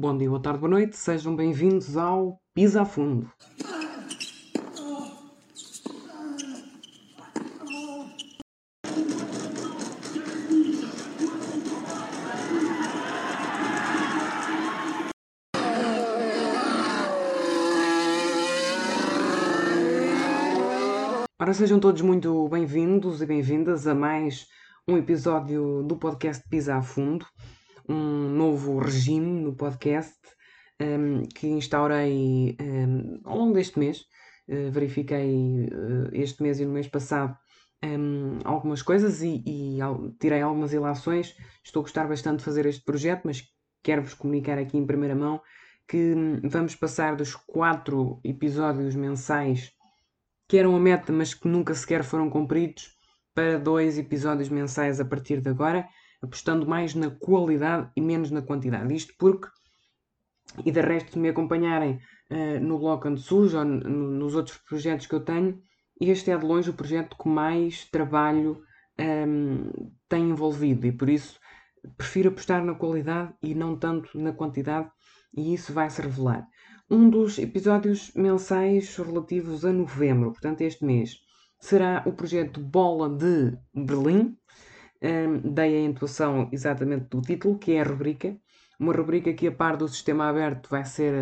Bom dia, boa tarde, boa noite, sejam bem-vindos ao Pisa a Fundo. Ora, sejam todos muito bem-vindos e bem-vindas a mais um episódio do podcast Pisa a Fundo, um novo regime no podcast um, que instaurei um, ao longo deste mês. Uh, verifiquei uh, este mês e no mês passado um, algumas coisas e, e tirei algumas ilações. Estou a gostar bastante de fazer este projeto, mas quero-vos comunicar aqui em primeira mão que vamos passar dos quatro episódios mensais que eram a meta, mas que nunca sequer foram cumpridos, para dois episódios mensais a partir de agora, apostando mais na qualidade e menos na quantidade. Isto porque, e de resto, se me acompanharem uh, no Bloco Ando Sujo ou nos outros projetos que eu tenho, este é de longe o projeto que mais trabalho um, ehm, tem envolvido e por isso prefiro apostar na qualidade e não tanto na quantidade, e isso vai se revelar um dos episódios mensais relativos a novembro, portanto, este mês, será o projeto Bola de Berlim. Um, dei a intuação exatamente do título, que é a rubrica. Uma rubrica que, a par do sistema aberto, vai ser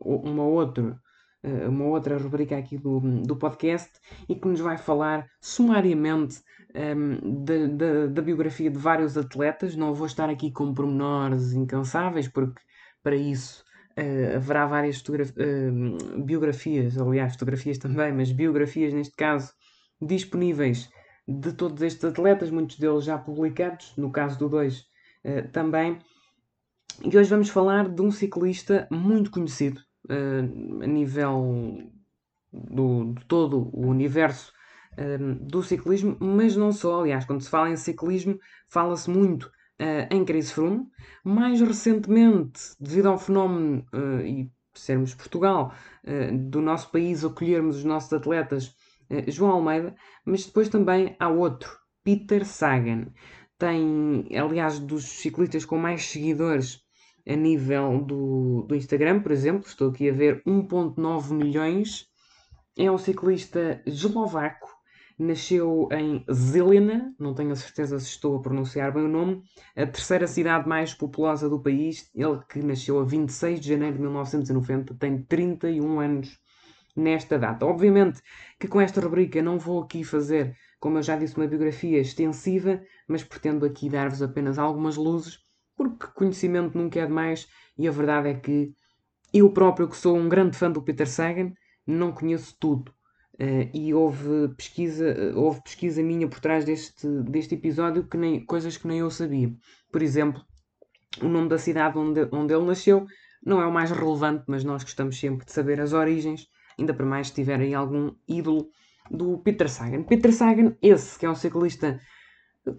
uh, uma, outra, uh, uma outra rubrica aqui do, do podcast e que nos vai falar sumariamente um, da, da, da biografia de vários atletas. Não vou estar aqui com pormenores incansáveis, porque para isso Uh, haverá várias uh, biografias, aliás, fotografias também, mas biografias neste caso, disponíveis de todos estes atletas, muitos deles já publicados, no caso do 2 uh, eh, também. E hoje vamos falar de um ciclista muito conhecido a nível do, de todo o universo do ciclismo, mas não só. Aliás, quando se fala em ciclismo, fala-se muito uh, em Chris Froome. Mais recentemente, devido ao fenómeno, uh, e sermos Portugal, uh, do nosso país acolhermos os nossos atletas, João Almeida, mas depois também há outro, Peter Sagan. Tem, aliás, dos ciclistas com mais seguidores a nível do, do Instagram, por exemplo, estou aqui a ver 1.9 milhões. É um ciclista eslovaco nasceu em Zilina, não tenho a certeza se estou a pronunciar bem o nome, a terceira cidade mais populosa do país. Ele que nasceu a 26 de janeiro de 1990, tem 31 anos nesta data. Obviamente que com esta rubrica não vou aqui fazer, como eu já disse, uma biografia extensiva, mas pretendo aqui dar-vos apenas algumas luzes, porque conhecimento nunca é demais e a verdade é que eu próprio, que sou um grande fã do Peter Sagan, não conheço tudo. Uh, e houve pesquisa, uh, houve pesquisa minha por trás deste, deste episódio, que nem, coisas que nem eu sabia. Por exemplo, o nome da cidade onde, onde ele nasceu não é o mais relevante, mas nós gostamos sempre de saber as origens, ainda para mais se tiver aí algum ídolo do Peter Sagan. Peter Sagan, esse que é um ciclista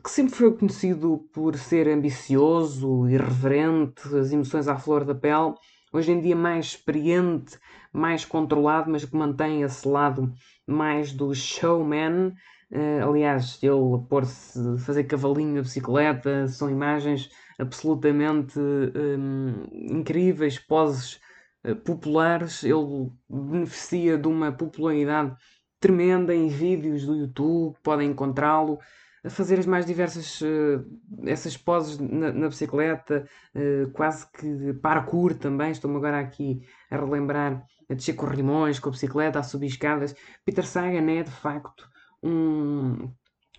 que sempre foi conhecido por ser ambicioso, irreverente, as emoções à flor da pele, hoje em dia mais experiente, mais controlado, mas que mantém esse lado mais do showman. Uh, aliás, ele pôr-se, fazer cavalinho na bicicleta, são imagens absolutamente um, incríveis, poses populares. Ele beneficia de uma popularidade tremenda em vídeos do YouTube, podem encontrá-lo a fazer as mais diversas uh, essas poses na, na bicicleta, uh, quase que parkour também. Estou-me agora aqui a relembrar a descer corrimões com a bicicleta, a subir escadas. Peter Sagan é de facto um,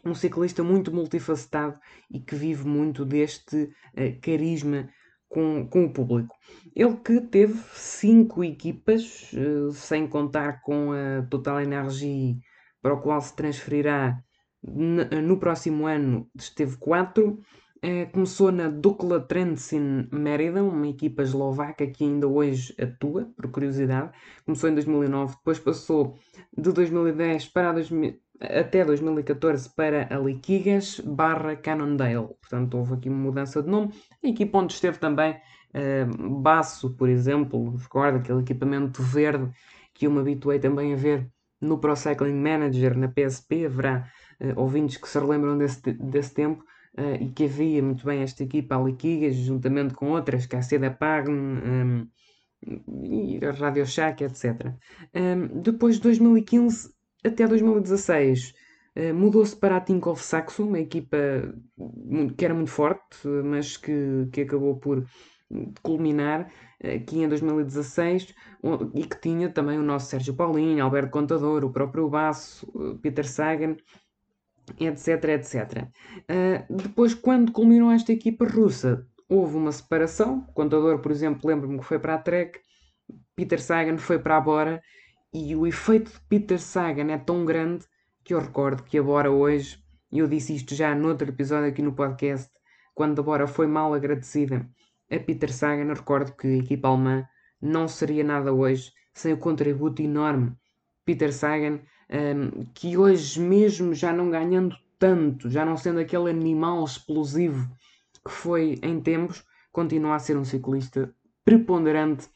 um ciclista muito multifacetado e que vive muito deste uh, carisma com, com o público. Ele que teve cinco equipas, sem contar com a Total Energy para o qual se transferirá no próximo ano esteve 4. Eh, começou na Dukla Trenčín Mérida, uma equipa eslovaca que ainda hoje atua, por curiosidade. Começou em 2009, depois passou de 2010 para 2000, até 2014 para a Liquigas barra Cannondale. Portanto, houve aqui uma mudança de nome. A equipa onde esteve também uh, Basso, por exemplo, recorda aquele equipamento verde que eu me habituei também a ver no Pro Cycling Manager, na PSP, haverá uh, ouvintes que se relembram desse, desse tempo, uh, e que havia muito bem esta equipa, a Liquigas, juntamente com outras, que é a Seda Pagn um, e a Radio Shack, etc. Um, depois de 2015 até 2016 uh, mudou-se para a Tinkoff Saxo, uma equipa que era muito forte, mas que, que acabou por culminar aqui em 2016 e que tinha também o nosso Sérgio Paulinho, Alberto Contador, o próprio Basso, Peter Sagan, etc, etc. Depois, quando culminou esta equipa russa, houve uma separação. Contador, por exemplo, lembro-me que foi para a Trek, Peter Sagan foi para a Bora e o efeito de Peter Sagan é tão grande que eu recordo que a Bora hoje, e eu disse isto já noutro episódio aqui no podcast, quando a Bora foi mal agradecida a Peter Sagan, recordo que a equipa alemã não seria nada hoje sem o contributo enorme Peter Sagan, um, que hoje mesmo já não ganhando tanto, já não sendo aquele animal explosivo que foi em tempos, continua a ser um ciclista preponderante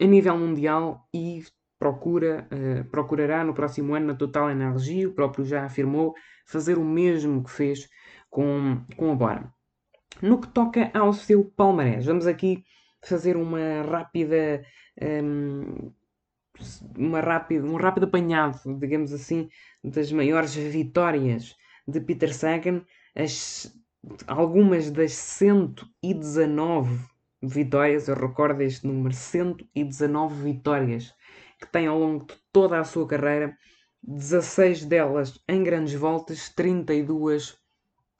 a nível mundial e procura, uh, procurará no próximo ano na Total Energia, o próprio já afirmou, fazer o mesmo que fez com, com a Bora. No que toca ao seu palmarés, vamos aqui fazer uma rápida, um, uma rápida, um rápido apanhado, digamos assim, das maiores vitórias de Peter Sagan, as, algumas das 119 vitórias, eu recordo este número, 119 vitórias que tem ao longo de toda a sua carreira, 16 delas em grandes voltas, 32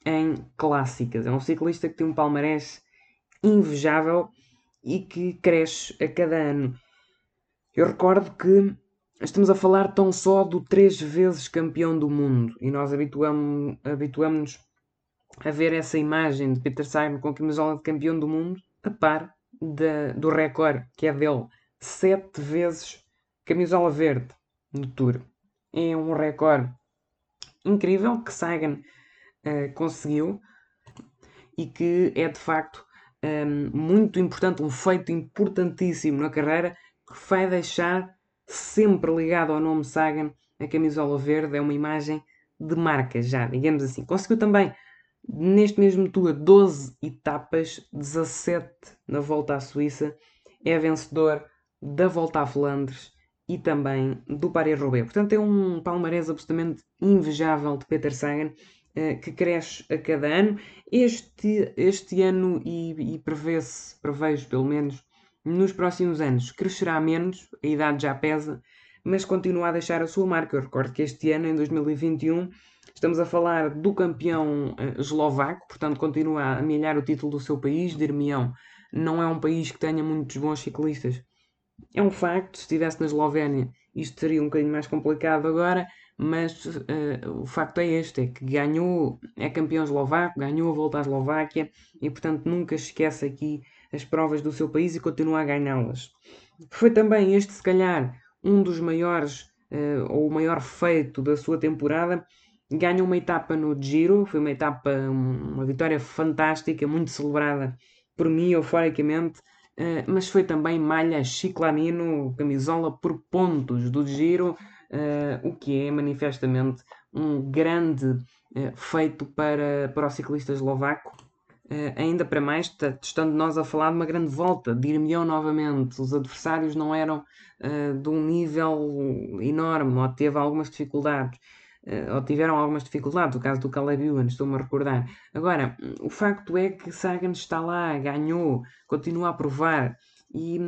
em clássicas. É um ciclista que tem um palmarés invejável e que cresce a cada ano. Eu recordo que estamos a falar tão só do três vezes campeão do mundo e nós habituamos-nos a ver essa imagem de Peter Sagan com a camisola de campeão do mundo a par do recorde que é dele. Sete vezes camisola verde no Tour. É um recorde incrível que Sagan uh, conseguiu e que é de facto um, ehm, muito importante, um feito importantíssimo na carreira que vai deixar sempre ligado ao nome Sagan a camisola verde. É uma imagem de marca já, digamos assim. Conseguiu também neste mesmo tour 12 etapas, 17 na volta à Suíça. É vencedor da volta à Flandres e também do Paris-Roubaix. Portanto, é um palmarés absolutamente invejável de Peter Sagan eh, que cresce a cada ano. Este, este ano, e, e prevê-se, prevejo pelo menos, nos próximos anos, crescerá menos, a idade já pesa, mas continua a deixar a sua marca. Eu recordo que este ano, em 2021, estamos a falar do campeão uh, eslovaco, portanto, continua a amelhar o título do seu país. Dir-me-ão, não é um país que tenha muitos bons ciclistas. É um facto, se estivesse na Eslovénia, isto seria um bocadinho mais complicado agora, mas uh, o facto é este, é que ganhou, é campeão eslovaco, ganhou a volta à Eslováquia e portanto nunca esquece aqui as provas do seu país e continua a ganhá-las. Foi também este, se calhar, um dos maiores, uh, ou o maior feito da sua temporada, ganhou uma etapa no Giro, foi uma etapa, uma vitória fantástica, muito celebrada por mim, euforicamente, uh, mas foi também malha chiclamino, camisola por pontos do Giro, uh, o que é manifestamente um grande uh, feito para, para o ciclista eslovaco. Ainda para mais, estando nós a falar de uma grande volta, dir-me-ão novamente, os adversários não eram de um nível enorme, ou teve algumas dificuldades, ou tiveram algumas dificuldades, o caso do Caleb Ewan, estou-me a recordar. Agora, o facto é que Sagan está lá, ganhou, continua a provar, e,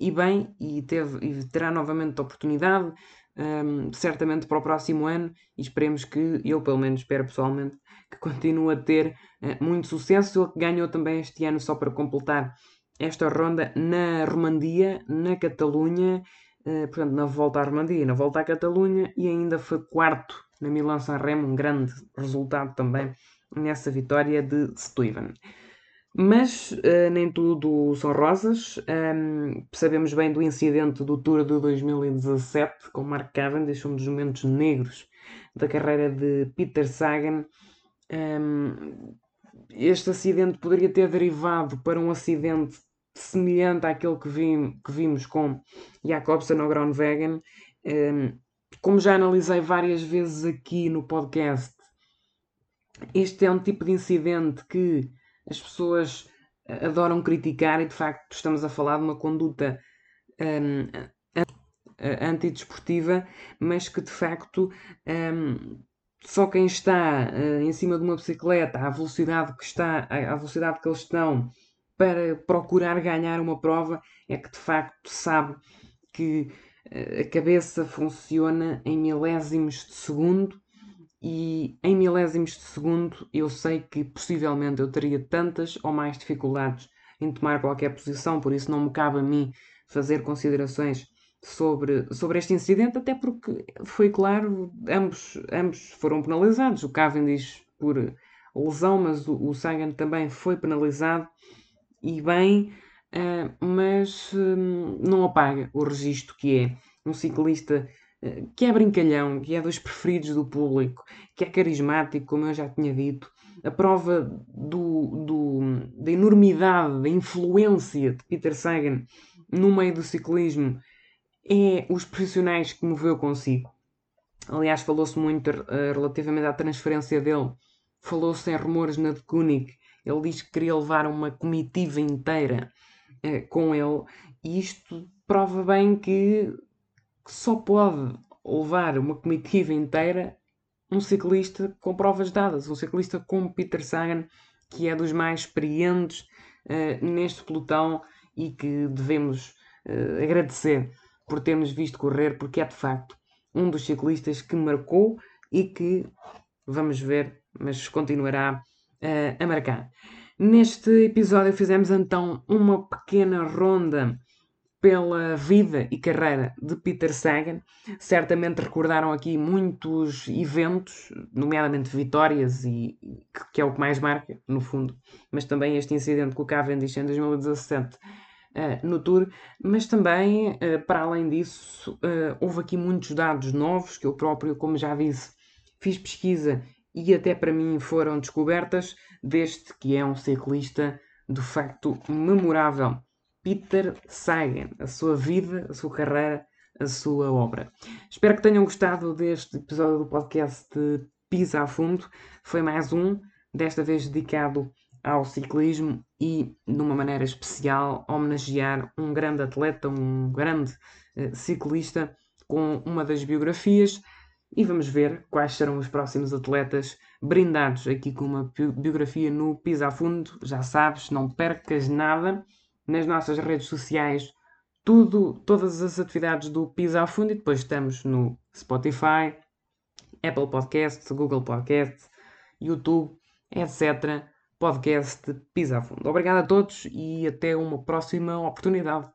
e bem, e, teve, e terá novamente a oportunidade, um, certamente para o próximo ano e esperemos que, eu pelo menos espero pessoalmente, que continue a ter uh, muito sucesso. Ele ganhou também este ano, só para completar esta ronda, na Romandia, na Catalunha, uh, portanto, na volta à Romandia, na volta à Catalunha e ainda foi quarto na Milan-San Remo, um grande resultado também nessa vitória de Stuyven. Mas uh, nem tudo são rosas. Um, sabemos bem do incidente do Tour de 2017 com Mark Cavendish, um dos momentos negros da carreira de Peter Sagan. Um, este acidente poderia ter derivado para um acidente semelhante àquele que, que vimos com Jacobsen ou Groenwegen. Um, como já analisei várias vezes aqui no podcast, este é um tipo de incidente que as pessoas adoram criticar e de facto estamos a falar de uma conduta um, antidesportiva, mas que de facto um, só quem está uh, em cima de uma bicicleta à velocidade que está, à velocidade que eles estão para procurar ganhar uma prova é que de facto sabe que a cabeça funciona em milésimos de segundo e em milésimos de segundo eu sei que possivelmente eu teria tantas ou mais dificuldades em tomar qualquer posição, por isso não me cabe a mim fazer considerações sobre, sobre este incidente, até porque foi claro, ambos, ambos foram penalizados. O Cavendish por lesão, mas o, o Sagan também foi penalizado e bem, uh, mas uh, não apaga o registro que é um ciclista uh, que é brincalhão, que é dos preferidos do público, que é carismático, como eu já tinha dito. A prova do, do, da enormidade, da influência de Peter Sagan no meio do ciclismo é os profissionais que moveu consigo. Aliás, falou-se muito uh, relativamente à transferência dele. Falou-se em rumores na de Koenig. Ele diz que queria levar uma comitiva inteira uh, com ele. E isto prova bem que, que só pode levar uma comitiva inteira um ciclista com provas dadas. Um ciclista como Peter Sagan, que é dos mais experientes uh, neste pelotão e que devemos agradecer por termos visto correr, porque é de facto um dos ciclistas que marcou e que vamos ver, mas continuará uh, a marcar. Neste episódio fizemos então uma pequena ronda pela vida e carreira de Peter Sagan. Certamente recordaram aqui muitos eventos, nomeadamente vitórias, e que é o que mais marca, no fundo, mas também este incidente com o Cavendish em 2017 uh, no Tour, mas também, uh, para além disso, uh, houve aqui muitos dados novos que eu próprio, como já disse, fiz pesquisa e até para mim foram descobertas deste que é um ciclista de facto memorável. Peter Sagan, a sua vida, a sua carreira, a sua obra. Espero que tenham gostado deste episódio do podcast de Pisa a Fundo. Foi mais um, desta vez dedicado ao ciclismo e, de uma maneira especial, homenagear um grande atleta, um grande uh, ciclista, com uma das biografias. E vamos ver quais serão os próximos atletas brindados aqui com uma biografia no Pisa a Fundo. Já sabes, não percas nada nas nossas redes sociais. Tudo, todas as atividades do Pisa a Fundo e depois estamos no Spotify, Apple Podcasts, Google Podcasts, YouTube, etc podcast Pisa a Fundo. Obrigado a todos e até uma próxima oportunidade.